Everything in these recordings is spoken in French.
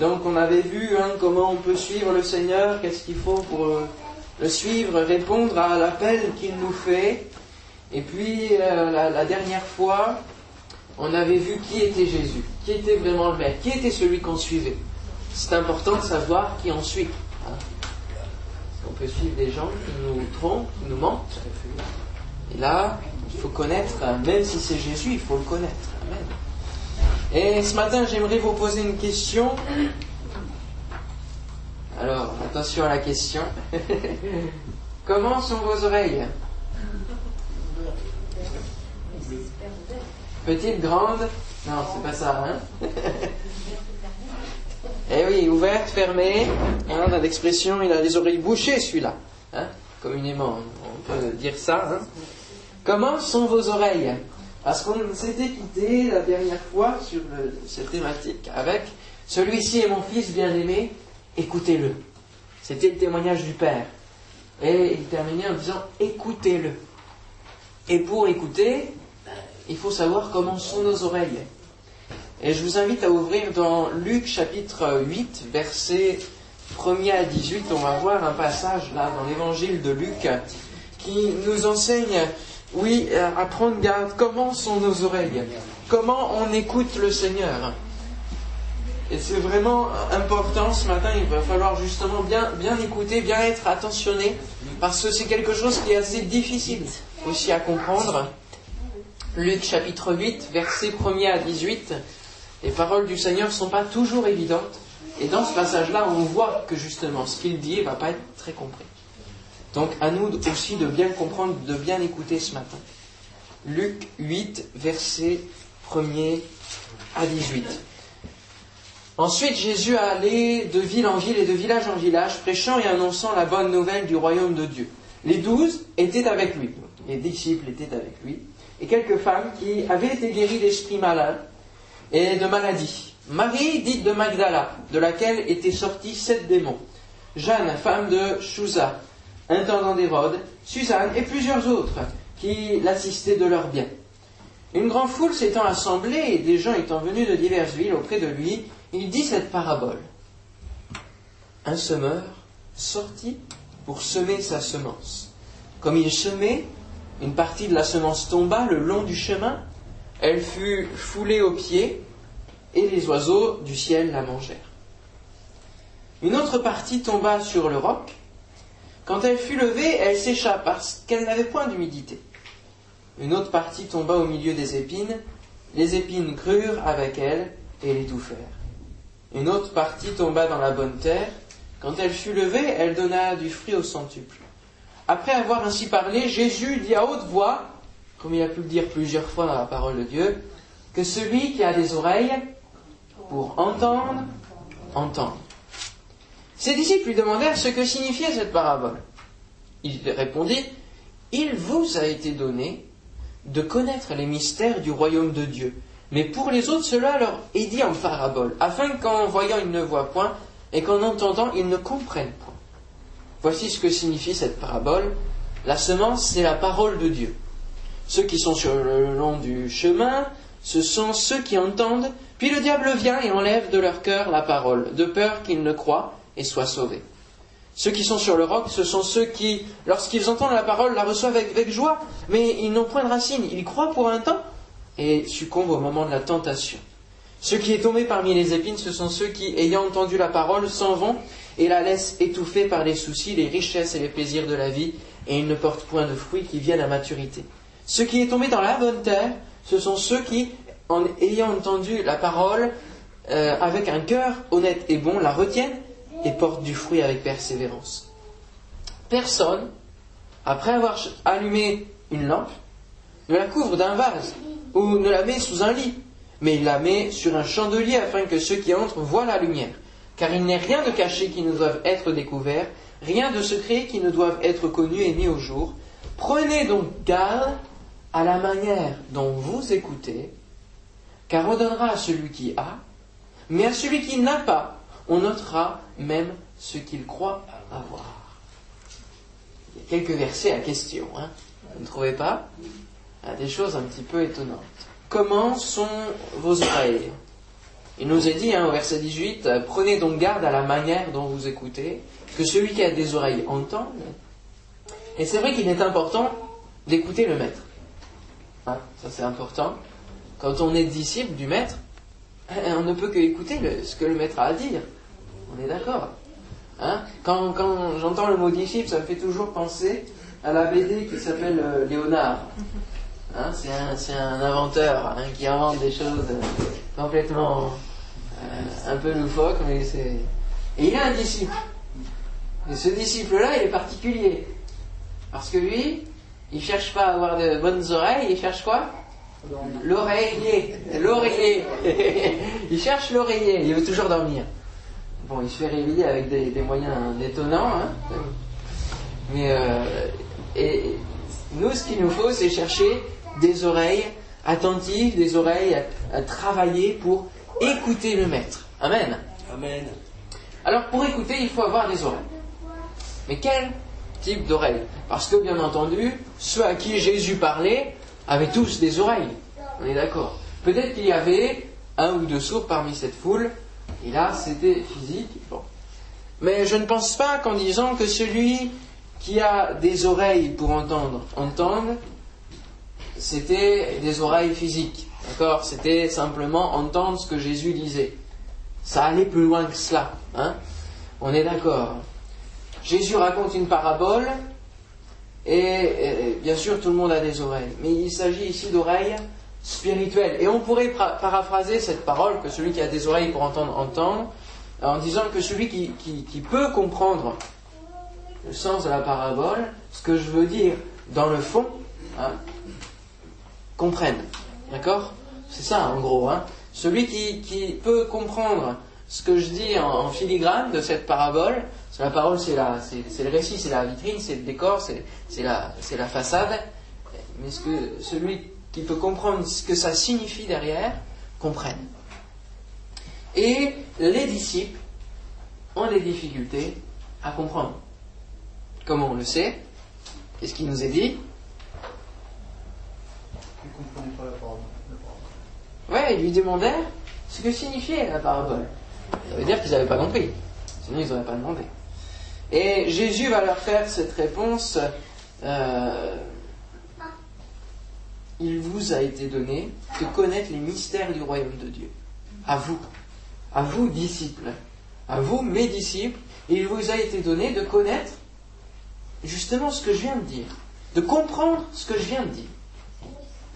Donc on avait vu hein, comment on peut suivre le Seigneur, qu'est-ce qu'il faut pour euh, le suivre, répondre à l'appel qu'il nous fait. Et puis euh, la, dernière fois, on avait vu qui était Jésus, qui était vraiment le Maître, qui était celui qu'on suivait. C'est important de savoir qui on suit. Hein. On peut suivre des gens qui nous trompent, qui nous mentent. Et là, il faut connaître, même si c'est Jésus, il faut le connaître. Et ce matin, j'aimerais vous poser une question. Alors, attention à la question. Comment sont vos oreilles Petite, grande Non, c'est pas ça, hein Eh oui, ouverte, fermée. Hein, dans l'expression, il a les oreilles bouchées, celui-là. Hein Communément, on peut dire ça. Hein Comment sont vos oreilles Parce qu'on s'était quitté la dernière fois sur cette thématique avec Celui-ci est mon fils bien-aimé, écoutez-le. C'était le témoignage du Père. Et il terminait en disant Écoutez-le. Et pour écouter, il faut savoir comment sont nos oreilles. Et je vous invite à ouvrir dans Luc chapitre 8, verset 1er à 18. On va voir un passage là dans l'évangile de Luc qui nous enseigne oui, euh, à prendre garde. Comment sont nos oreilles? Comment on écoute le Seigneur? Et c'est vraiment important ce matin, il va falloir justement bien, bien écouter, bien être attentionné, parce que c'est quelque chose qui est assez difficile aussi à comprendre. Luc chapitre 8, versets 1er à 18, les paroles du Seigneur ne sont pas toujours évidentes, et dans ce passage-là, on voit que justement ce qu'il dit ne va pas être très compris. Donc à nous aussi de bien comprendre, de bien écouter ce matin. Luc 8, versets 1er à 18. Ensuite, Jésus a allé de ville en ville et de village en village, prêchant et annonçant la bonne nouvelle du royaume de Dieu. Les douze étaient avec lui, les disciples étaient avec lui, et quelques femmes qui avaient été guéries d'esprits malins et de maladies. Marie, dite de Magdala, de laquelle étaient sortis sept démons. Jeanne, femme de Chouza, intendant d'Hérode, Suzanne et plusieurs autres qui l'assistaient de leurs biens. Une grande foule s'étant assemblée et des gens étant venus de diverses villes auprès de lui, il dit cette parabole. Un semeur sortit pour semer sa semence. Comme il semait, une partie de la semence tomba le long du chemin, elle fut foulée aux pieds, et les oiseaux du ciel la mangèrent. Une autre partie tomba sur le roc, quand elle fut levée, elle sécha parce qu'elle n'avait point d'humidité. Une autre partie tomba au milieu des épines, les épines crurent avec elle et l'étouffèrent. Une autre partie tomba dans la bonne terre, quand elle fut levée, elle donna du fruit au centuple. Après avoir ainsi parlé, Jésus dit à haute voix, comme il a pu le dire plusieurs fois dans la parole de Dieu, que celui qui a des oreilles pour entendre, entende. Ses disciples lui demandèrent ce que signifiait cette parabole. Il répondit, Il vous a été donné de connaître les mystères du royaume de Dieu. Mais pour les autres, cela leur est dit en parabole, afin qu'en voyant ils ne voient point, et qu'en entendant ils ne comprennent point. Voici ce que signifie cette parabole. La semence, c'est la parole de Dieu. Ceux qui sont sur le long du chemin, ce sont ceux qui entendent, puis le diable vient et enlève de leur cœur la parole, de peur qu'ils ne croient et soient sauvés. Ceux qui sont sur le roc, ce sont ceux qui, lorsqu'ils entendent la parole, la reçoivent avec, joie, mais ils n'ont point de racine. Ils croient pour un temps et succombent au moment de la tentation. Ceux qui est tombé parmi les épines, ce sont ceux qui, ayant entendu la parole, s'en vont et la laissent étouffer par les soucis, les richesses et les plaisirs de la vie, et ils ne portent point de fruits qui viennent à maturité. Ceux qui est tombé dans la bonne terre, ce sont ceux qui, en ayant entendu la parole, euh, avec un cœur honnête et bon, la retiennent et porte du fruit avec persévérance. Personne, après avoir allumé une lampe, ne la couvre d'un vase ou ne la met sous un lit, mais il la met sur un chandelier afin que ceux qui entrent voient la lumière. Car il n'est rien de caché qui ne doive être découvert, rien de secret qui ne doive être connu et mis au jour. Prenez donc garde à la manière dont vous écoutez, car on donnera à celui qui a, mais à celui qui n'a pas, on notera même ce qu'il croit avoir. Il y a quelques versets à question, hein vous ne trouvez pas? Il y a des choses un petit peu étonnantes. Comment sont vos oreilles? Il nous est dit hein, au verset 18, euh, prenez donc garde à la manière dont vous écoutez, que celui qui a des oreilles entende. Et c'est vrai qu'il est important d'écouter le maître. Hein, ça c'est important. Quand on est disciple du maître, on ne peut que écouter ce que le maître a à dire. On est d'accord. Hein? Quand, j'entends le mot disciple, ça me fait toujours penser à la BD qui s'appelle euh, Léonard. Hein, c'est un, inventeur hein, qui invente des choses complètement euh, un peu loufoques, mais c'est. Et il a un disciple. Et ce disciple-là, il est particulier. Parce que lui, il cherche pas à avoir de bonnes oreilles, il cherche quoi? L'oreiller. L'oreiller. il cherche l'oreiller, il veut toujours dormir. Bon, il se fait réveiller avec des, moyens étonnants. Hein Mais euh, et nous, ce qu'il nous faut, c'est chercher des oreilles attentives, des oreilles à, travailler pour écouter le maître. Amen. Amen. Alors, pour écouter, il faut avoir des oreilles. Mais quel type d'oreilles? Parce que, bien entendu, ceux à qui Jésus parlait avaient tous des oreilles. On est d'accord. Peut-être qu'il y avait un ou deux sourds parmi cette foule, et là, c'était physique. Mais je ne pense pas qu'en disant que celui qui a des oreilles pour entendre, entende, c'était des oreilles physiques. D'accord? C'était simplement entendre ce que Jésus disait. Ça allait plus loin que cela. Hein? On est d'accord. Jésus raconte une parabole et, bien sûr tout le monde a des oreilles. Mais il s'agit ici d'oreilles spirituelles. Et on pourrait paraphraser cette parole que celui qui a des oreilles pour entendre entend en disant que celui qui peut comprendre le sens de la parabole, ce que je veux dire dans le fond, hein, comprenne. D'accord? C'est ça en gros. Hein. Celui qui, peut comprendre ce que je dis en, filigrane de cette parabole, la parole c'est, c'est, le récit, c'est la vitrine, c'est le décor, c'est, la, la façade, mais ce que celui qui peut comprendre ce que ça signifie derrière, comprenne. Et les disciples ont des difficultés à comprendre. Comment on le sait Qu'est-ce qui nous est dit Ils pas la parole. Ouais, ils lui demandèrent ce que signifiait la parabole. Ça veut dire qu'ils n'avaient pas compris. Sinon, ils n'auraient pas demandé. Et Jésus va leur faire cette réponse. Euh, il vous a été donné de connaître les mystères du royaume de Dieu. À vous. À vous, disciples. À vous, mes disciples. Il vous a été donné de connaître justement ce que je viens de dire, de comprendre ce que je viens de dire.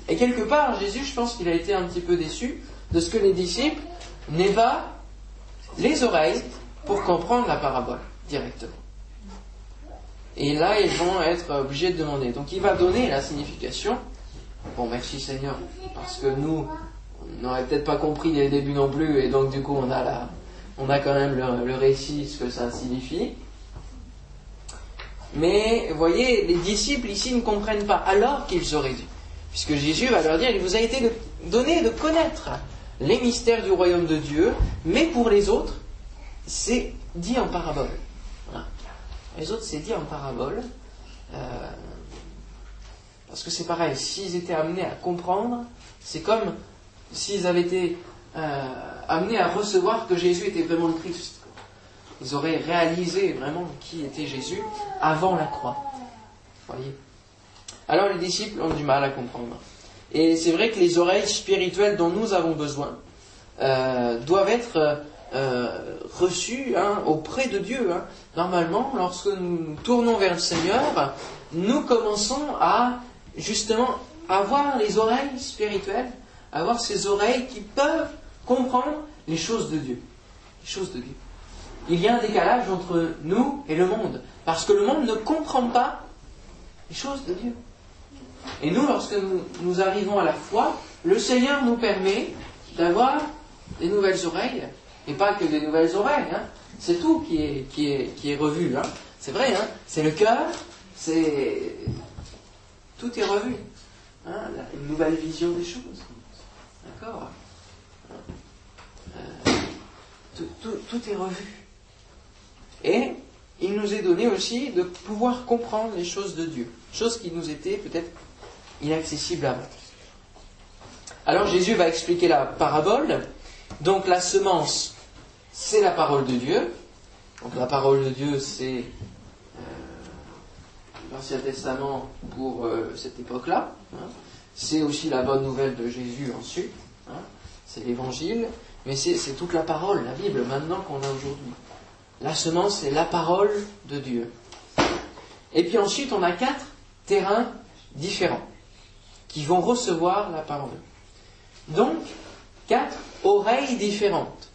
Et quelque part, Jésus, je pense qu'il a été un petit peu déçu de ce que les disciples n'aient pas les oreilles pour comprendre la parabole directement. Et là, ils vont être obligés de demander. Donc il va donner la signification. Bon, merci Seigneur, parce que nous, on n'aurait peut-être pas compris dès le début non plus, et donc du coup, on a, la, on a quand même le, récit, ce que ça signifie. Mais, vous voyez, les disciples ici ne comprennent pas, alors qu'ils auraient dû. Puisque Jésus va leur dire, il vous a été donné de connaître les mystères du royaume de Dieu, mais pour les autres, c'est dit en parabole. Les autres, c'est dit en parabole. Euh, parce que c'est pareil, s'ils étaient amenés à comprendre, c'est comme s'ils avaient été euh, amenés à recevoir que Jésus était vraiment le Christ. Ils auraient réalisé vraiment qui était Jésus avant la croix. Voyez Alors les disciples ont du mal à comprendre. Et c'est vrai que les oreilles spirituelles dont nous avons besoin euh, doivent être euh, reçues hein, auprès de Dieu. Hein. Normalement, lorsque nous tournons vers le Seigneur, nous commençons à justement avoir les oreilles spirituelles, avoir ces oreilles qui peuvent comprendre les choses de Dieu. Les choses de Dieu il y a un décalage entre nous et le monde. Parce que le monde ne comprend pas les choses de Dieu. Et nous, lorsque nous, arrivons à la foi, le Seigneur nous permet d'avoir des nouvelles oreilles. Et pas que des nouvelles oreilles. Hein. C'est tout qui est, qui est, qui est revu. Hein. C'est vrai, hein. c'est le cœur, c'est. Tout est revu. Hein. Une nouvelle vision des choses. D'accord? Euh, tout est revu. Et il nous est donné aussi de pouvoir comprendre les choses de Dieu, choses qui nous étaient peut-être inaccessibles avant. Alors Jésus va expliquer la parabole Donc la semence, c'est la parole de Dieu. Donc la parole de Dieu, c'est l'Ancien Testament pour euh, cette époque-là. Hein. C'est aussi la bonne nouvelle de Jésus ensuite. Hein. C'est l'évangile. Mais c'est toute la parole, la Bible, maintenant qu'on a aujourd'hui. La semence, c'est la parole de Dieu. Et puis ensuite, on a quatre terrains différents qui vont recevoir la parole. Donc, quatre oreilles différentes,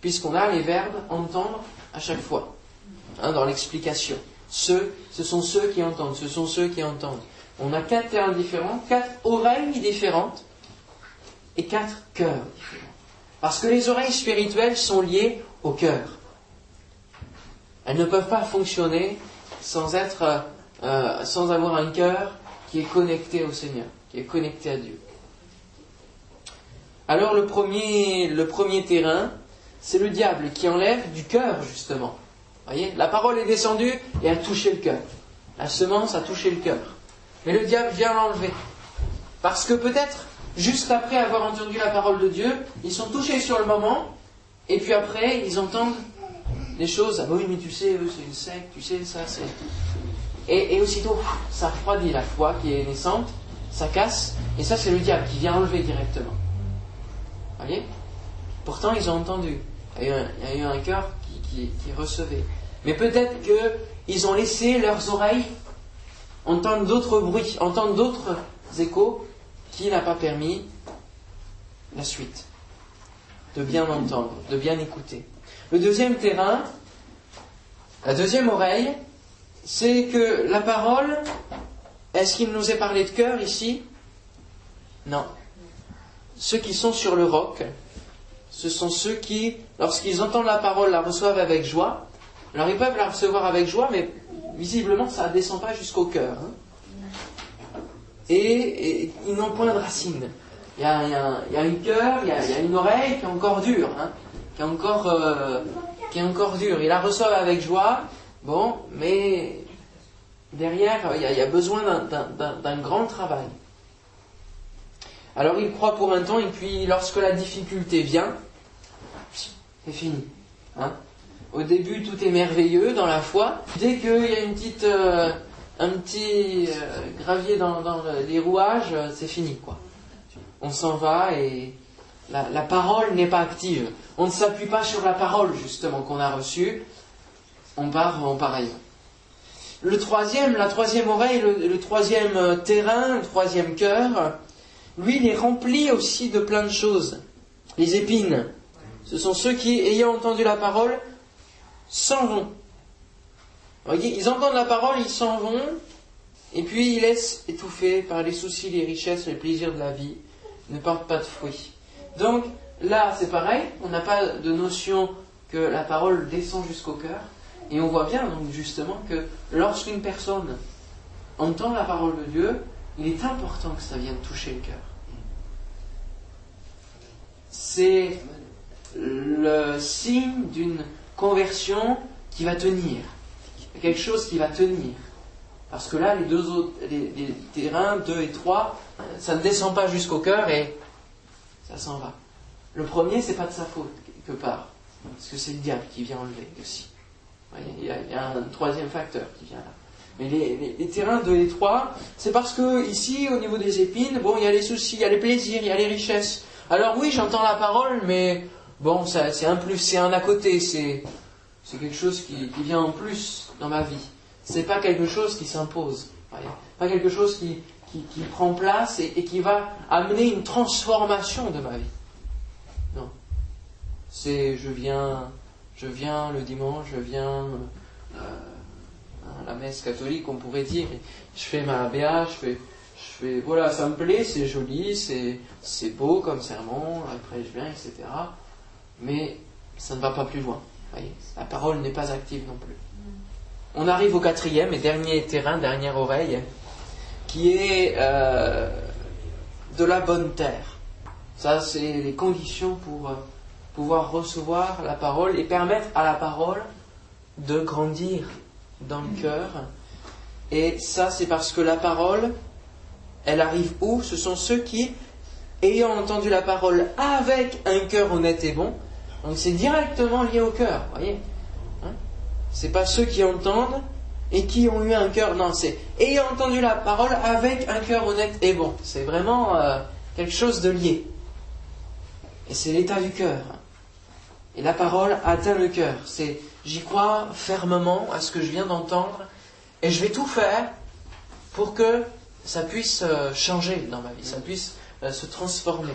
puisqu'on a les verbes entendre à chaque fois, hein, dans l'explication. Ce sont ceux qui entendent, ce sont ceux qui entendent. On a quatre terrains différents, quatre oreilles différentes et quatre cœurs différents. Parce que les oreilles spirituelles sont liées au cœur. Elles ne peuvent pas fonctionner sans être, euh, sans avoir un cœur qui est connecté au Seigneur, qui est connecté à Dieu. Alors le premier terrain, c'est le diable qui enlève du cœur justement. Voyez, la parole est descendue et a touché le cœur. La semence a touché le cœur. Mais le diable vient l'enlever. Parce que peut-être, juste après avoir entendu la parole de Dieu, ils sont touchés sur le moment, et puis après, ils entendent des choses. Ah bah oui, mais tu sais, c'est une secte, tu sais, ça, c'est. Et, aussitôt, ça refroidit la foi qui est naissante, ça casse, et ça, c'est le diable qui vient enlever directement. Voyez? Pourtant, ils ont entendu. Il y a eu un, cœur qui, recevait. Mais peut-être qu'ils ont laissé leurs oreilles entendre d'autres bruits, entendre d'autres échos qui n'a pas permis la suite. De bien entendre, de bien écouter. Le deuxième terrain, la deuxième oreille, c'est que la parole, est-ce qu'il nous est parlé de cœur ici? Non. Ceux qui sont sur le roc, ce sont ceux qui, lorsqu'ils entendent la parole, la reçoivent avec joie. Alors ils peuvent la recevoir avec joie, mais visiblement ça ne descend pas jusqu'au cœur. Hein. Et, ils n'ont point de racine. Il y a, un cœur, il y a, une oreille qui est encore dure, hein, qui, est encore, euh, qui est encore dure. Ils la reçoivent avec joie, bon, mais derrière, il y a, besoin d'un grand travail. Alors ils croient pour un temps, et puis lorsque la difficulté vient, c'est fini. Hein. Au début, tout est merveilleux dans la foi. Dès qu'il y a euh, un petit euh, gravier dans, les rouages, euh, c'est fini. quoi. On s'en va et la, parole n'est pas active. On ne s'appuie pas sur la parole, justement, qu'on a reçue. On part, part ailleurs. Le troisième, la troisième oreille, le troisième terrain, le troisième cœur, lui, il est rempli aussi de plein de choses. Les épines, ce sont ceux qui, ayant entendu la parole, s'en vont. Ils entendent la parole, ils s'en vont, et puis ils laissent étouffer par les soucis, les richesses, les plaisirs de la vie, ne portent pas de fruits. Donc là, c'est pareil, on n'a pas de notion que la parole descend jusqu'au cœur, et on voit bien donc justement que lorsqu'une personne entend la parole de Dieu, il est important que ça vienne toucher le cœur. C'est le signe d'une conversion qui va tenir, quelque chose qui va tenir. Parce que là, les deux autres, les, terrains 2 et 3, ça ne descend pas jusqu'au cœur et ça s'en va. Le premier, c'est pas de sa faute, quelque part. Parce que c'est le diable qui vient enlever aussi. Il y, a, un troisième facteur qui vient là. Mais les, terrains 2 et 3, c'est parce que ici, au niveau des épines, bon, il y a les soucis, il y a les plaisirs, il y a les richesses. Alors oui, j'entends la parole, mais bon, c'est un plus, c'est un à côté, c'est quelque chose qui, vient en plus dans ma vie. C'est pas quelque chose qui s'impose, pas quelque chose qui, prend place et, qui va amener une transformation de ma vie. Non, c'est je viens, je viens le dimanche, je viens euh, à la messe catholique, on pourrait dire, je fais ma BA, je fais je fais, voilà, ça me plaît, c'est joli, c'est beau comme sermon, après je viens, etc mais ça ne va pas plus loin. La parole n'est pas active non plus. On arrive au quatrième et dernier terrain, dernière oreille, qui est euh, de la bonne terre. Ça, c'est les conditions pour euh, pouvoir recevoir la parole et permettre à la parole de grandir dans le cœur. Et ça, c'est parce que la parole, elle arrive où? Ce sont ceux qui, ayant entendu la parole avec un cœur honnête et bon. Donc c'est directement lié au cœur, voyez. Hein c'est pas ceux qui entendent et qui ont eu un cœur, non, c'est ayant entendu la parole avec un cœur honnête et bon. C'est vraiment euh, quelque chose de lié. Et c'est l'état du cœur. Et la parole atteint le cœur. C'est j'y crois fermement à ce que je viens d'entendre et je vais tout faire pour que ça puisse euh, changer dans ma vie, ça puisse euh, se transformer,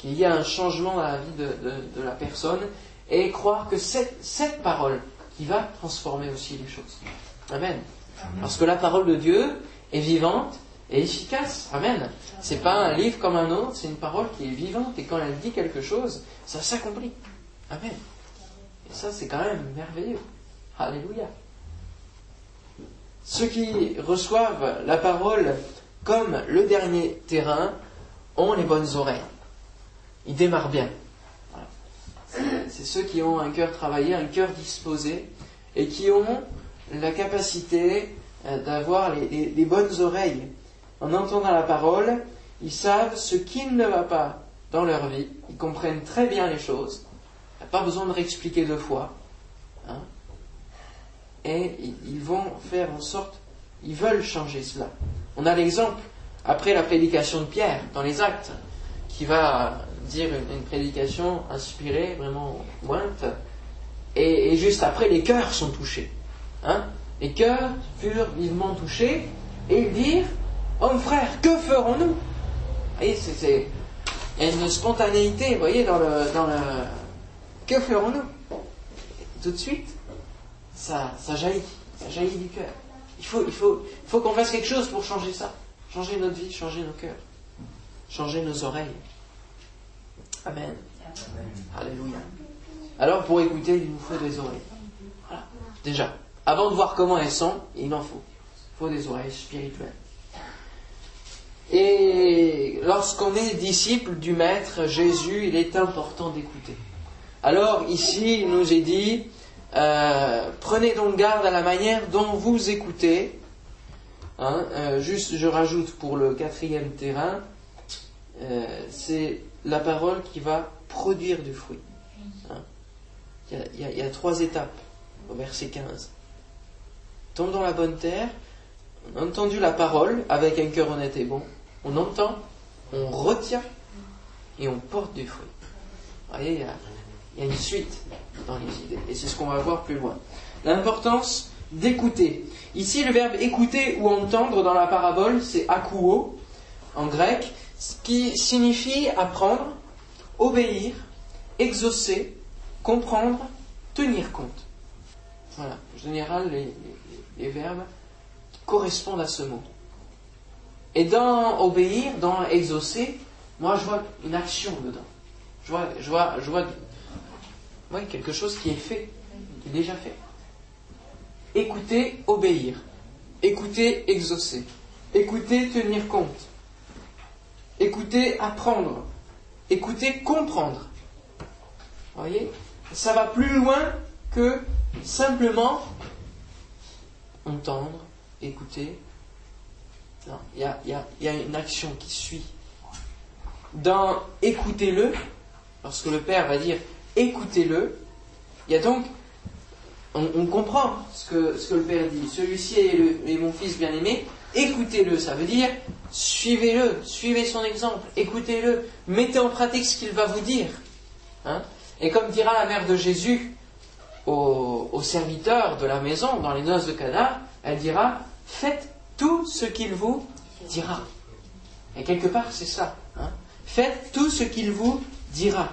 qu'il y ait un changement dans la vie de, la personne et croire que c'est cette parole qui va transformer aussi les choses. Amen. Parce que la parole de Dieu est vivante et efficace. Amen. C'est pas un livre comme un autre, c'est une parole qui est vivante et quand elle dit quelque chose, ça s'accomplit. Amen. Et ça, c'est quand même merveilleux. Alléluia. Ceux qui reçoivent la parole comme le dernier terrain ont les bonnes oreilles. Ils démarrent bien. C'est ceux qui ont un cœur travaillé, un cœur disposé, et qui ont la capacité euh, d'avoir les, bonnes oreilles. En entendant la parole, ils savent ce qui ne va pas dans leur vie, ils comprennent très bien les choses, il pas besoin de réexpliquer deux fois. Hein. Et ils vont faire en sorte, ils veulent changer cela. On a l'exemple, après la prédication de Pierre, dans les actes, qui va dire une, prédication inspirée, vraiment ointe, et, juste après, les cœurs sont touchés. Hein les cœurs furent vivement touchés, et ils dirent, Homme frère, que ferons-nous? Et c'est une spontanéité, vous voyez, dans le, dans le que ferons-nous? Tout de suite, ça, ça jaillit, ça jaillit du cœur. Il faut, il faut, il faut qu'on fasse quelque chose pour changer ça. Changer notre vie, changer nos cœurs, changer nos oreilles. Amen. Alléluia. Alors pour écouter, il nous faut des oreilles. Voilà. Déjà, avant de voir comment elles sont, il en faut. Il faut des oreilles spirituelles. Et lorsqu'on est disciple du Maître Jésus, il est important d'écouter. Alors ici, il nous est dit, euh, prenez donc garde à la manière dont vous écoutez. Hein, euh, juste, je rajoute pour le quatrième terrain, euh, c'est la parole qui va produire du fruit. Hein. Il, y a, trois étapes au verset 15. Tombe dans la bonne terre, on a entendu la parole avec un cœur honnête et bon, on entend, on retient et on porte du fruit. Vous voyez, il y a, il y a une suite dans les idées. Et c'est ce qu'on va voir plus loin. L'importance d'écouter. Ici, le verbe écouter ou entendre dans la parabole, c'est akouo en grec, ce qui signifie apprendre, obéir, exaucer, comprendre, tenir compte. Voilà, en général, les, verbes correspondent à ce mot. Et dans obéir, dans exaucer, moi je vois une action dedans. Je vois, je vois, je vois quelque chose qui est fait, qui est déjà fait. Écouter, obéir. Écouter, exaucer. Écouter, tenir compte. Écouter, apprendre. Écouter, comprendre. Vous voyez? Ça va plus loin que simplement entendre, écouter. Non, il y a, une action qui suit. Dans écoutez-le, lorsque le Père va dire écoutez-le. Il y a donc, on, comprend ce que, ce que, le Père dit. Celui-ci est, mon fils bien-aimé, écoutez-le. Ça veut dire, suivez-le, suivez son exemple, écoutez-le, mettez en pratique ce qu'il va vous dire. Hein. Et comme dira la mère de Jésus au, serviteur de la maison dans les noces de Cana, elle dira, faites tout ce qu'il vous dira. Et quelque part, c'est ça. Hein. Faites tout ce qu'il vous dira.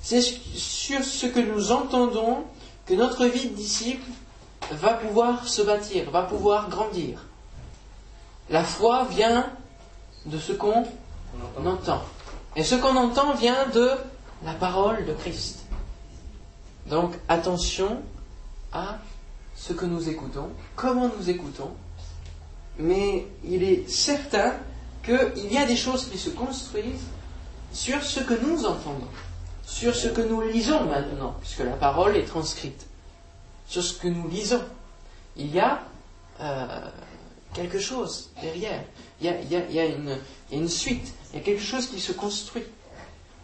C'est sur ce que nous entendons que notre vie de disciple va pouvoir se bâtir, va pouvoir grandir. La foi vient de ce qu'on entend. Et ce qu'on entend vient de la parole de Christ. Donc attention à ce que nous écoutons, comment nous écoutons, mais il est certain qu'il y a des choses qui se construisent sur ce que nous entendons sur ce que nous lisons maintenant, puisque la parole est transcrite, sur ce que nous lisons. Il y a, euh, quelque chose derrière. Il y a, une, suite, il y a quelque chose qui se construit.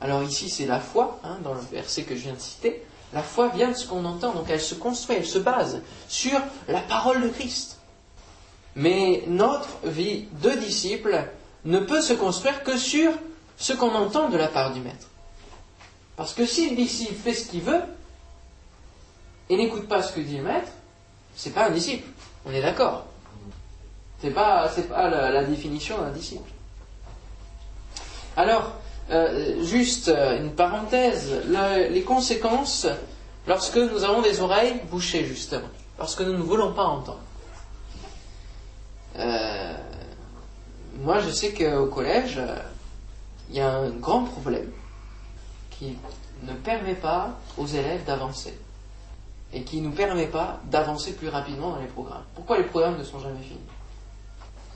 Alors ici, c'est la foi, hein, dans le verset que je viens de citer. La foi vient de ce qu'on entend, donc elle se construit, elle se base sur la parole de Christ. Mais notre vie de disciple ne peut se construire que sur ce qu'on entend de la part du Maître. Parce que si le disciple fait ce qu'il veut et n'écoute pas ce que dit le Maître, c'est pas un disciple. On est d'accord. C'est pas, c'est pas la, définition d'un disciple. Alors, euh, juste euh, une parenthèse, les conséquences lorsque nous avons des oreilles bouchées, justement, lorsque nous ne voulons pas entendre. Euh, moi, je sais qu'au collège, il y a un grand problème qui ne permet pas aux élèves d'avancer et qui ne nous permet pas d'avancer plus rapidement dans les programmes. Pourquoi les programmes ne sont jamais finis?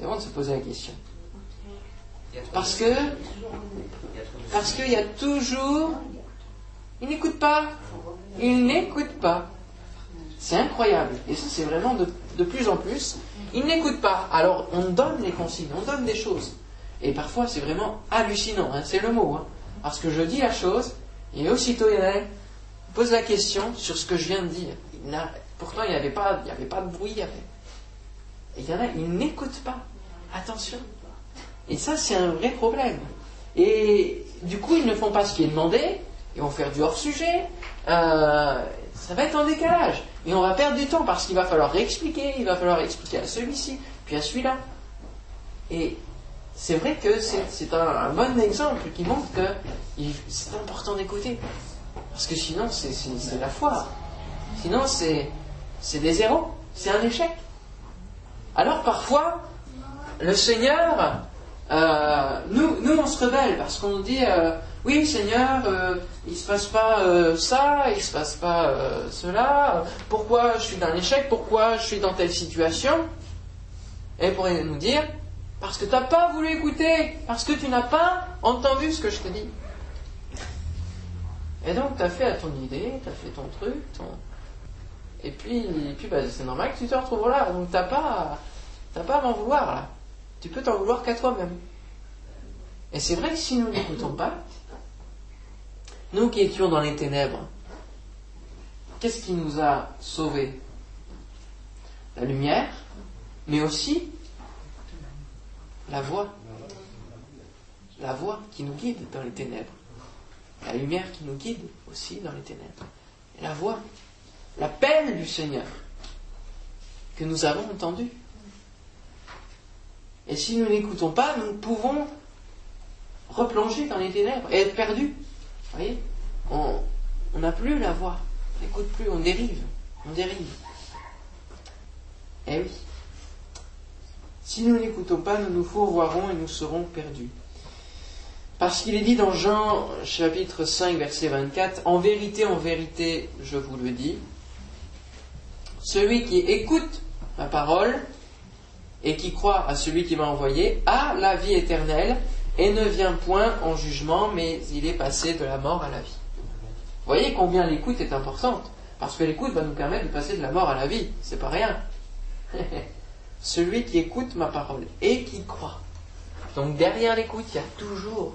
C'est bon de se poser la question. Parce que parce qu'il y a toujours ils n'écoutent pas, ils n'écoutent pas. C'est incroyable. Et ça, c'est vraiment de, de, plus en plus. Ils n'écoutent pas. Alors, on donne les consignes, on donne des choses. Et parfois, c'est vraiment hallucinant. Hein, c'est le mot. Hein. Parce que je dis la chose, et aussitôt, il y pose la question sur ce que je viens de dire. pourtant, il n'y avait, pas, avait pas de bruit. Et il y en a, ils n'écoutent pas. Attention. Et ça, c'est un vrai problème. Et du coup, ils ne font pas ce qui est demandé, ils vont faire du hors-sujet, euh, ça va être en décalage. Et on va perdre du temps parce qu'il va falloir réexpliquer, il va falloir expliquer à celui-ci, puis à celui-là. Et c'est vrai que c'est un, bon exemple qui montre que c'est important d'écouter. Parce que sinon, c'est la foi. Sinon, c'est des zéros. C'est un échec. Alors parfois, le Seigneur, euh, nous, nous, on se rebelle parce qu'on dit euh, Oui, Seigneur, euh, il ne se passe pas ça, il ne se passe pas cela. Pourquoi je suis dans l'échec Pourquoi je suis dans telle situation? Et pourrait nous dire Parce que tu n'as pas voulu écouter, parce que tu n'as pas entendu ce que je te dis. Et donc, tu as fait à ton idée, tu as fait ton truc, ton... et puis, puis bah, c'est normal que tu te retrouves là. Donc, tu n'as pas, pas à m'en vouloir là. Tu peux t'en vouloir qu'à toi-même. Et c'est vrai que si nous n'écoutons pas, nous qui étions dans les ténèbres, qu'est-ce qui nous a sauvés? La lumière, mais aussi la voix. La voix qui nous guide dans les ténèbres la lumière qui nous guide aussi dans les ténèbres. La voix, l'appel du Seigneur que nous avons entendu. Et si nous n'écoutons pas, nous pouvons replonger dans les ténèbres et être perdus. Vous voyez On n'a plus la voix, on n'écoute plus, on dérive, on dérive. Eh oui. Si nous n'écoutons pas, nous nous fourvoierons et nous serons perdus. Parce qu'il est dit dans Jean chapitre 5 verset 24, En vérité, en vérité, je vous le dis, celui qui écoute ma parole et qui croit à celui qui m'a envoyé a la vie éternelle et ne vient point en jugement, mais il est passé de la mort à la vie. Vous voyez combien l'écoute est importante, parce que l'écoute va nous permettre de passer de la mort à la vie, c'est pas rien. celui qui écoute ma parole et qui croit. Donc derrière l'écoute, il y a toujours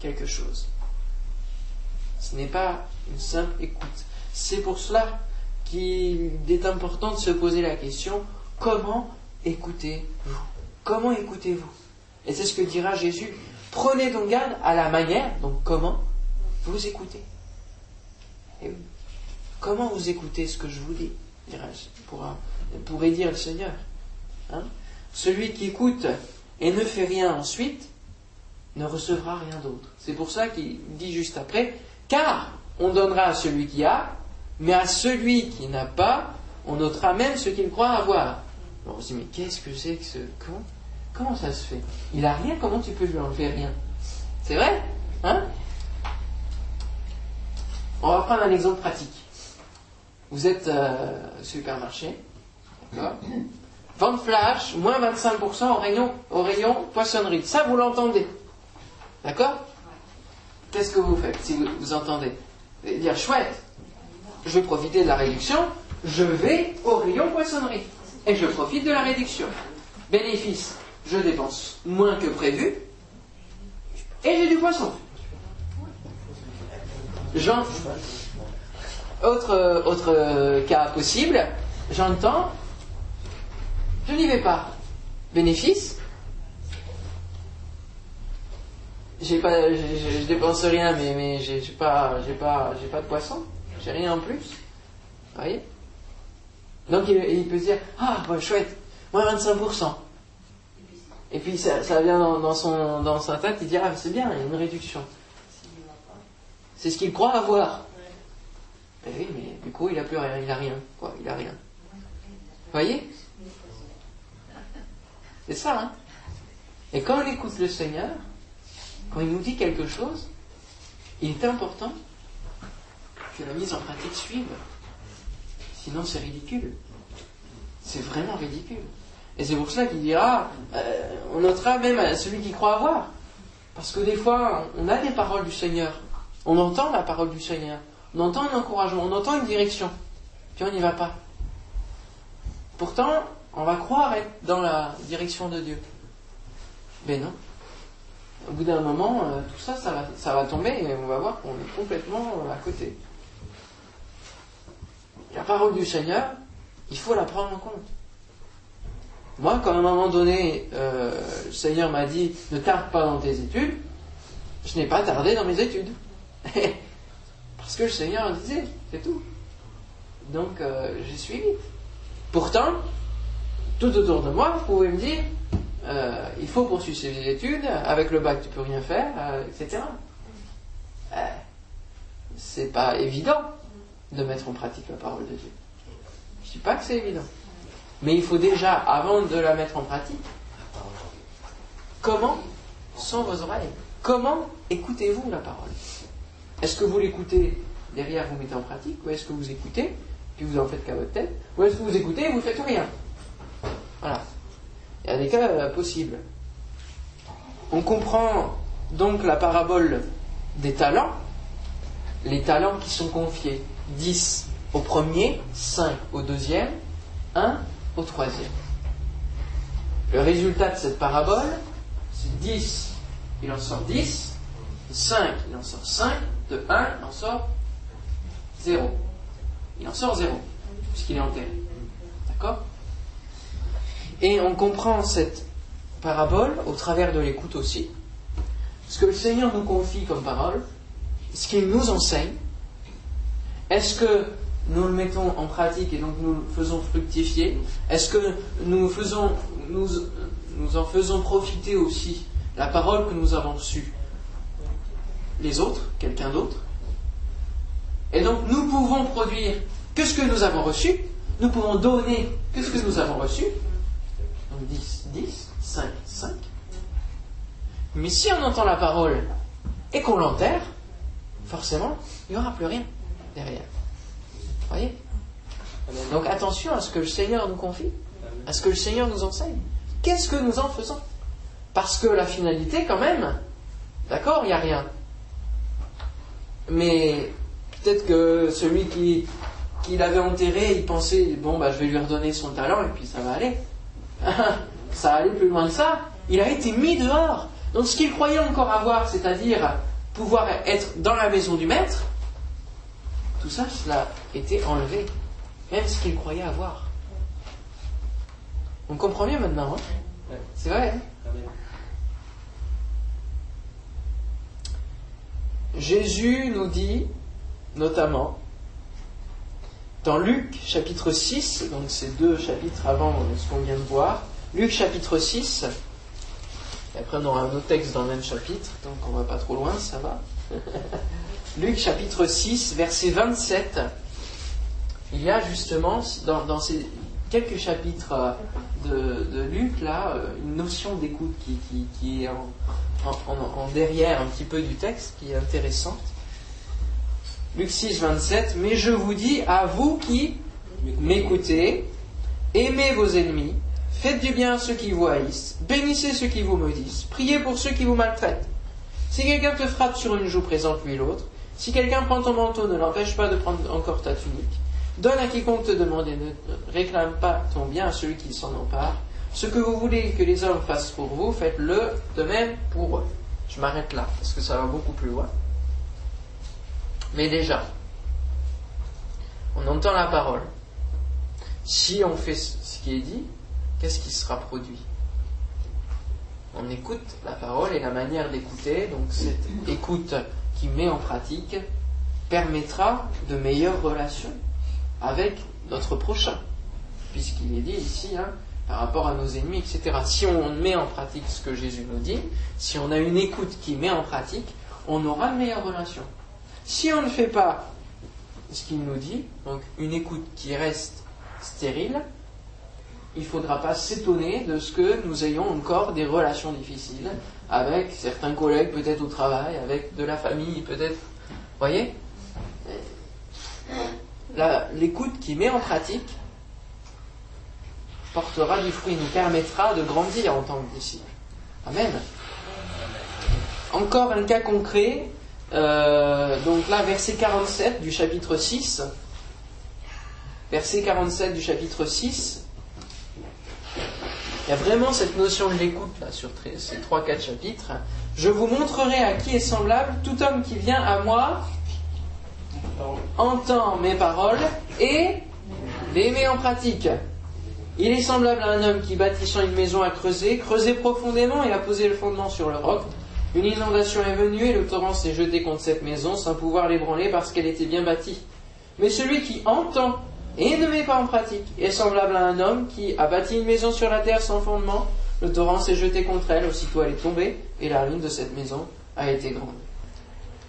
quelque chose. Ce n'est pas une simple écoute. C'est pour cela qu'il est important de se poser la question comment écoutez-vous Comment écoutez-vous? Et c'est ce que dira Jésus. Prenez donc garde à la manière, donc comment? Vous écoutez. Comment vous écoutez ce que je vous dis? Pourrait dire le Seigneur. Hein? Celui qui écoute et ne fait rien ensuite ne recevra rien d'autre. C'est pour ça qu'il dit juste après, car on donnera à celui qui a, mais à celui qui n'a pas, on notera même ce qu'il croit avoir. On se dit, mais qu'est-ce que c'est que ce... Comment, comment ça se fait? Il a rien, comment tu peux lui enlever rien? C'est vrai? Hein? On va prendre un exemple pratique. Vous êtes euh, supermarché, d'accord? Vente flash, moins 25% au rayon, au rayon poissonnerie. Ça, vous l'entendez. D'accord? Qu'est-ce que vous faites si vous, entendez? Dire chouette, je vais profiter de la réduction, je vais au rayon poissonnerie et je profite de la réduction. bénéfice, je dépense moins que prévu, et j'ai du poisson. Autre, autre cas possible, j'entends, je n'y vais pas. Bénéfice, j'ai pas, je, dépense rien, mais, mais j'ai pas, pas de poisson, j'ai rien en plus. Vous voyez? Donc il, peut se dire, ah, chouette, moins 25%. Et puis ça, vient dans, son, dans sa tête, il dit, ah, c'est bien, il y a une réduction. C'est ce qu'il croit avoir. Ben oui, mais du coup, il a plus rien, il a rien, quoi, il a rien. Vous voyez? C'est ça, hein Et quand on écoute le Seigneur, quand il nous dit quelque chose, il est important que la mise en pratique suive. Sinon, c'est ridicule. C'est vraiment ridicule. Et c'est pour cela qu'il dira, euh, on notera même celui qui croit avoir. Parce que des fois, on a des paroles du Seigneur. On entend la parole du Seigneur. On entend un encouragement, on entend une direction. Puis on n'y va pas. Pourtant, on va croire être dans la direction de Dieu. Mais non au bout d'un moment, euh, tout ça, ça va, tomber et on va voir qu'on est complètement euh, à côté. La parole du Seigneur, il faut la prendre en compte. Moi, quand à un moment donné, euh, le Seigneur m'a dit ne tarde pas dans tes études, je n'ai pas tardé dans mes études. Parce que le Seigneur disait, c'est tout. Donc, j'ai suivi. Pourtant, tout autour de moi, vous pouvez me dire, euh, il faut poursuivre ses études, avec le bac tu peux rien faire, euh, etc. Euh, c'est pas évident de mettre en pratique la parole de Dieu. Je dis pas que c'est évident. Mais il faut déjà, avant de la mettre en pratique, comment sont vos oreilles Comment écoutez-vous la parole? Est-ce que vous l'écoutez derrière, vous mettez en pratique, ou est-ce que vous écoutez, puis vous en faites qu'à votre tête, ou est-ce que vous écoutez et vous faites rien? Voilà. Il y a des cas euh, possibles. On comprend donc la parabole des talents, les talents qui sont confiés 10 au premier, 5 au deuxième, 1 au troisième. Le résultat de cette parabole, c'est 10, il en sort 10, 5, il en sort 5, de 1, il en sort 0. Il en sort 0, puisqu'il est enterré. D'accord? Et on comprend cette parabole au travers de l'écoute aussi. Ce que le Seigneur nous confie comme parole, ce qu'il nous enseigne, est-ce que nous le mettons en pratique et donc nous le faisons fructifier? Est-ce que nous, en faisons profiter aussi la parole que nous avons reçue Les autres, quelqu'un d'autre? Et donc nous pouvons produire que ce que nous avons reçu, nous pouvons donner que ce que nous avons reçu, 10, 10, 5, 5. Mais si on entend la parole et qu'on l'enterre, forcément, il n'y aura plus rien derrière. Vous voyez? Donc attention à ce que le Seigneur nous confie, à ce que le Seigneur nous enseigne. Qu'est-ce que nous en faisons? Parce que la finalité, quand même, d'accord, il n'y a rien. Mais peut-être que celui qui, qui l'avait enterré, il pensait, bon, bah, je vais lui redonner son talent et puis ça va aller. ça allait plus loin que ça. Il a été mis dehors. Donc ce qu'il croyait encore avoir, c'est-à-dire pouvoir être dans la maison du maître, tout ça, cela a été enlevé. Même ce qu'il croyait avoir. On comprend mieux maintenant, hein? C'est vrai. Hein? Jésus nous dit, notamment, dans Luc chapitre 6, donc c'est deux chapitres avant ce qu'on vient de voir, Luc chapitre 6, et après on aura un autre texte dans le même chapitre, donc on va pas trop loin, ça va. Luc chapitre 6, verset 27, il y a justement dans, ces quelques chapitres de, Luc, là, une notion d'écoute qui, est en derrière un petit peu du texte, qui est intéressante. Luc 6, 27, mais je vous dis à vous qui m'écoutez, aimez vos ennemis, faites du bien à ceux qui vous haïssent, bénissez ceux qui vous maudissent, priez pour ceux qui vous maltraitent. Si quelqu'un te frappe sur une joue, présente-lui l'autre. Si quelqu'un prend ton manteau, ne l'empêche pas de prendre encore ta tunique. Donne à quiconque te demande et ne réclame pas ton bien à celui qui s'en empare. Ce que vous voulez que les hommes fassent pour vous, faites-le de même pour eux. Je m'arrête là, parce que ça va beaucoup plus loin. Mais déjà, on entend la parole. Si on fait ce qui est dit, qu'est-ce qui sera produit? On écoute la parole et la manière d'écouter, donc cette écoute qui met en pratique, permettra de meilleures relations avec notre prochain. Puisqu'il est dit ici, hein, par rapport à nos ennemis, etc. Si on met en pratique ce que Jésus nous dit, si on a une écoute qui met en pratique, on aura de meilleures relations. Si on ne fait pas ce qu'il nous dit, donc une écoute qui reste stérile, il ne faudra pas s'étonner de ce que nous ayons encore des relations difficiles avec certains collègues, peut-être au travail, avec de la famille, peut-être. Voyez? L'écoute qui met en pratique portera du fruit, nous permettra de grandir en tant que disciples. Amen. Encore un cas concret, euh, donc là, verset 47 du chapitre 6. Verset 47 du chapitre 6. Il y a vraiment cette notion de l'écoute là sur ces 3-4 chapitres. Je vous montrerai à qui est semblable tout homme qui vient à moi, entend mes paroles et les met en pratique. Il est semblable à un homme qui, bâtissant une maison, a creusé, creusé profondément et a posé le fondement sur le roc. Une inondation est venue et le torrent s'est jeté contre cette maison sans pouvoir l'ébranler parce qu'elle était bien bâtie. Mais celui qui entend et ne met pas en pratique est semblable à un homme qui a bâti une maison sur la terre sans fondement. Le torrent s'est jeté contre elle, aussitôt elle est tombée et la ruine de cette maison a été grande.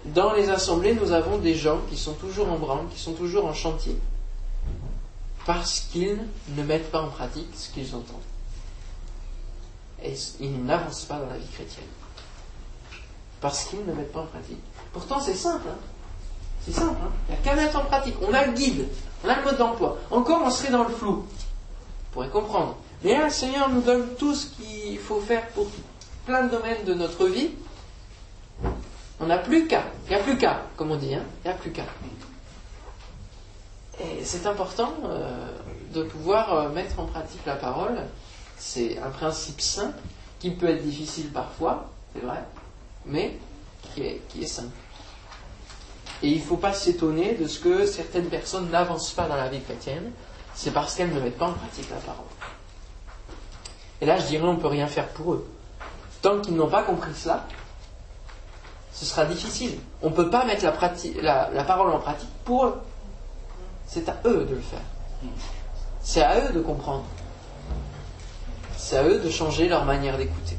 Dans les assemblées, nous avons des gens qui sont toujours en branle, qui sont toujours en chantier, parce qu'ils ne mettent pas en pratique ce qu'ils entendent. Et ils n'avancent pas dans la vie chrétienne parce qu'ils ne mettent pas en pratique. Pourtant, c'est simple. Hein. C'est simple. Hein. Il n'y a qu'à mettre en pratique. On a le guide, on a le mode d'emploi. Encore, on serait dans le flou. On pourrait comprendre. Mais là, le Seigneur nous donne tout ce qu'il faut faire pour plein de domaines de notre vie. On n'a plus qu'à. Il n'y a plus qu'à, comme on dit. Hein. Il n'y a plus qu'à. Et c'est important euh, de pouvoir euh, mettre en pratique la parole. C'est un principe simple qui peut être difficile parfois, c'est vrai, mais qui est, qui est simple. Et il ne faut pas s'étonner de ce que certaines personnes n'avancent pas dans la vie chrétienne, c'est parce qu'elles ne mettent pas en pratique la parole. Et là, je dirais, on ne peut rien faire pour eux. Tant qu'ils n'ont pas compris cela, ce sera difficile. On ne peut pas mettre la, la parole en pratique pour eux. C'est à eux de le faire. C'est à eux de comprendre. C'est à eux de changer leur manière d'écouter.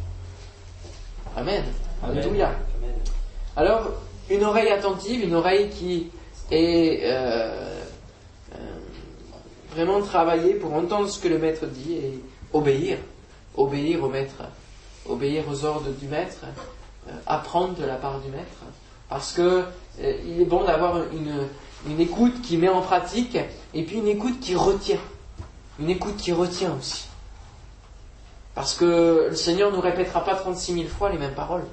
Amen. Alléluia. Alors, une oreille attentive, une oreille qui est euh, euh, vraiment travaillée pour entendre ce que le maître dit et obéir, obéir au maître, obéir aux ordres du maître, euh, apprendre de la part du maître, parce que il est bon d'avoir une, une écoute qui met en pratique et puis une écoute qui retient, une écoute qui retient aussi. Parce que le Seigneur ne nous répétera pas 36 000 fois les mêmes paroles.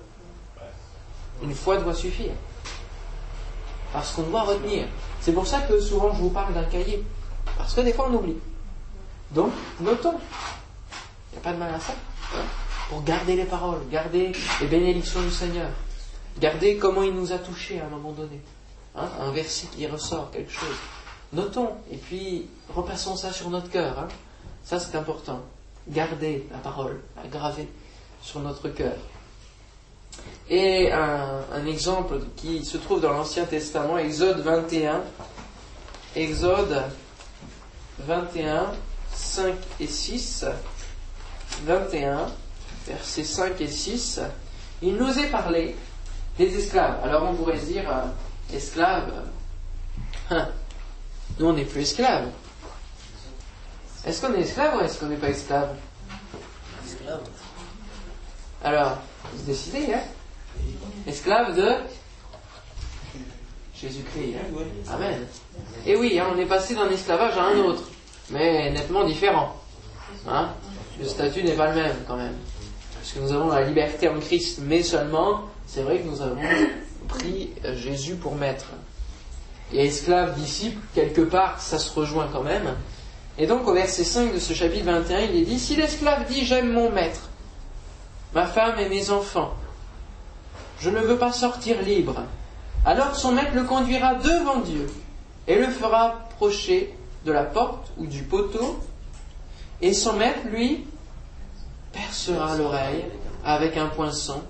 Une fois doit suffire. Parce qu'on doit retenir. C'est pour ça que souvent je vous parle d'un cahier. Parce que des fois on oublie. Donc, notons. Il n'y a pas de mal à ça. Pour garder les paroles, garder les bénédictions du Seigneur. Garder comment il nous a touchés à un moment donné. Hein, un verset qui ressort, quelque chose. Notons. Et puis, repassons ça sur notre cœur. Hein. Ça, c'est important. Garder la parole, la graver sur notre cœur. Et un, exemple qui se trouve dans l'Ancien Testament, Exode 21, Exode 21, 5 et 6, 21, versets 5 et 6, il nous est parlé des esclaves. Alors on pourrait se dire, euh, esclaves, hein, nous on n'est plus esclaves. Est-ce qu'on est esclave ou est-ce qu'on n'est pas esclave Esclave. Alors, vous décidez, hein Esclave de Jésus-Christ. Hein Amen. Et oui, hein, on est passé d'un esclavage à un autre, mais nettement différent. Hein le statut n'est pas le même quand même. Parce que nous avons la liberté en Christ, mais seulement, c'est vrai que nous avons pris Jésus pour maître. Et esclave, disciple, quelque part, ça se rejoint quand même. Et donc au verset 5 de ce chapitre 21, il est dit, si l'esclave dit j'aime mon maître, ma femme et mes enfants, je ne veux pas sortir libre, alors son maître le conduira devant Dieu et le fera approcher de la porte ou du poteau, et son maître, lui, percera l'oreille avec un poinçon,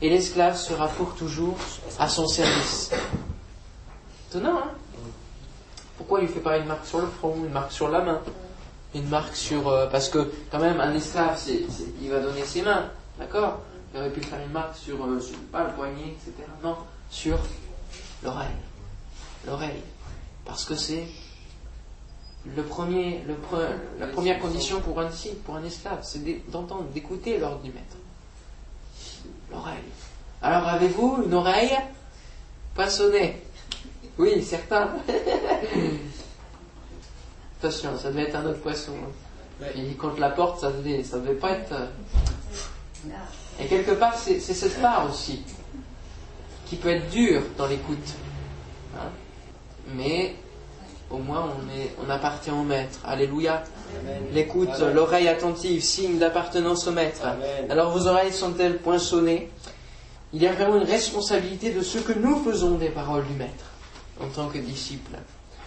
et l'esclave sera pour toujours à son service. Étonnant, hein? Pourquoi il ne fait pas une marque sur le front, une marque sur la main, une marque sur... Euh, parce que quand même, un esclave, il va donner ses mains, d'accord Il aurait pu faire une marque sur, euh, pas le poignet, etc. Non, sur l'oreille. L'oreille. Parce que c'est le premier, le la première condition pour un disciple, pour un esclave, c'est d'entendre, d'écouter l'ordre du maître. L'oreille. Alors avez-vous une oreille poinçonnée Oui, certains. Attention, ça devait être un autre poisson. Et contre la porte, ça devait, ça devait pas être. Et quelque part, c'est cette part aussi qui peut être dure dans l'écoute. Hein. Mais au moins on, appartient au Maître. Alléluia. L'écoute, l'oreille attentive, signe d'appartenance au Maître. Alors vos oreilles sont-elles poinçonnées? Il y a vraiment une responsabilité de ce que nous faisons des paroles du Maître en tant que disciple.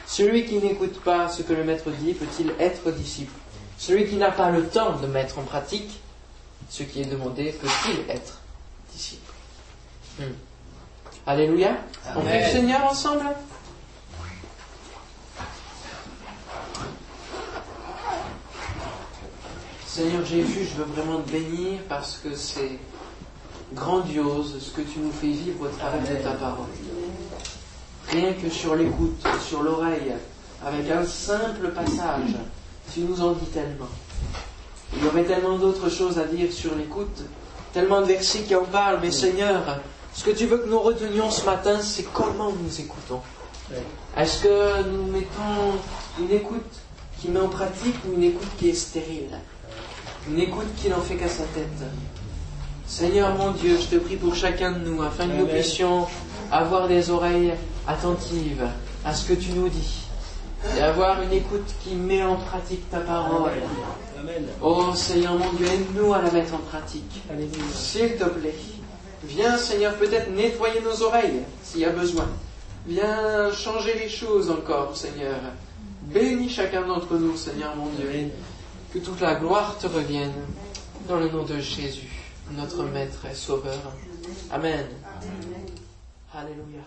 Celui qui n'écoute pas ce que le Maître dit peut-il être disciple? Celui qui n'a pas le temps de mettre en pratique ce qui est demandé peut-il être disciple hmm. Alléluia. On prie le Seigneur ensemble Seigneur Jésus, je veux vraiment te bénir parce que c'est grandiose ce que tu nous fais vivre au travers de ta parole. Rien que sur l'écoute, sur l'oreille, avec un simple passage, tu nous en dis tellement. Il y aurait tellement d'autres choses à dire sur l'écoute, tellement de versets qui en parlent, mais Seigneur, ce que tu veux que nous retenions ce matin, c'est comment nous écoutons. Est-ce que nous mettons une écoute qui met en pratique ou une écoute qui est stérile? Une écoute qui n'en fait qu'à sa tête. Seigneur mon Dieu, je te prie pour chacun de nous, afin que nous puissions avoir des oreilles attentives à ce que tu nous dis, et avoir une écoute qui met en pratique ta parole. Oh Seigneur mon Dieu, aide-nous à la mettre en pratique. S'il te plaît. Viens Seigneur peut-être nettoyer nos oreilles s'il y a besoin. Viens changer les choses encore Seigneur. Bénis chacun d'entre nous Seigneur mon Dieu. Que toute la gloire te revienne dans le nom de Jésus, notre Maître et Sauveur. Amen. Alléluia.